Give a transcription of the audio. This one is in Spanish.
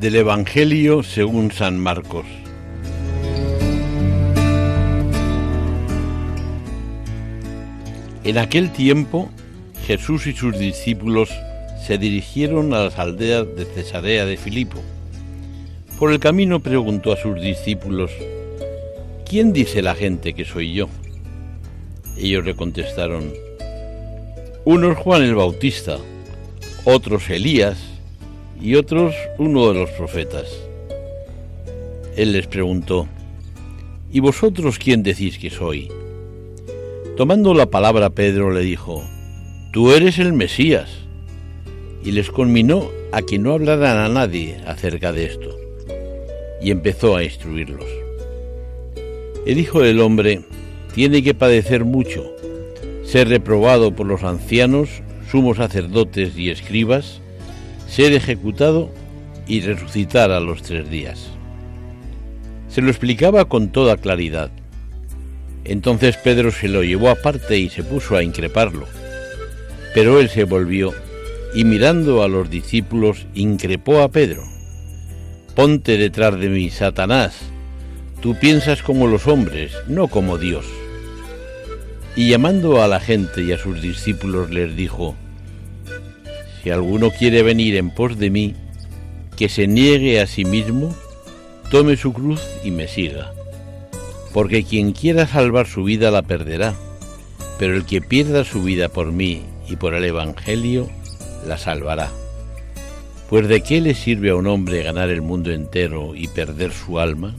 Del Evangelio según San Marcos. En aquel tiempo Jesús y sus discípulos se dirigieron a las aldeas de Cesarea de Filipo. Por el camino preguntó a sus discípulos, ¿quién dice la gente que soy yo? Ellos le contestaron, unos Juan el Bautista, otros Elías, y otros uno de los profetas. Él les preguntó, ¿Y vosotros quién decís que soy? Tomando la palabra Pedro le dijo, Tú eres el Mesías. Y les conminó a que no hablaran a nadie acerca de esto. Y empezó a instruirlos. El Hijo del Hombre tiene que padecer mucho, ser reprobado por los ancianos, sumos sacerdotes y escribas, ser ejecutado y resucitar a los tres días. Se lo explicaba con toda claridad. Entonces Pedro se lo llevó aparte y se puso a increparlo. Pero él se volvió y mirando a los discípulos increpó a Pedro. Ponte detrás de mí, Satanás. Tú piensas como los hombres, no como Dios. Y llamando a la gente y a sus discípulos les dijo, si alguno quiere venir en pos de mí, que se niegue a sí mismo, tome su cruz y me siga. Porque quien quiera salvar su vida la perderá, pero el que pierda su vida por mí y por el Evangelio, la salvará. Pues de qué le sirve a un hombre ganar el mundo entero y perder su alma?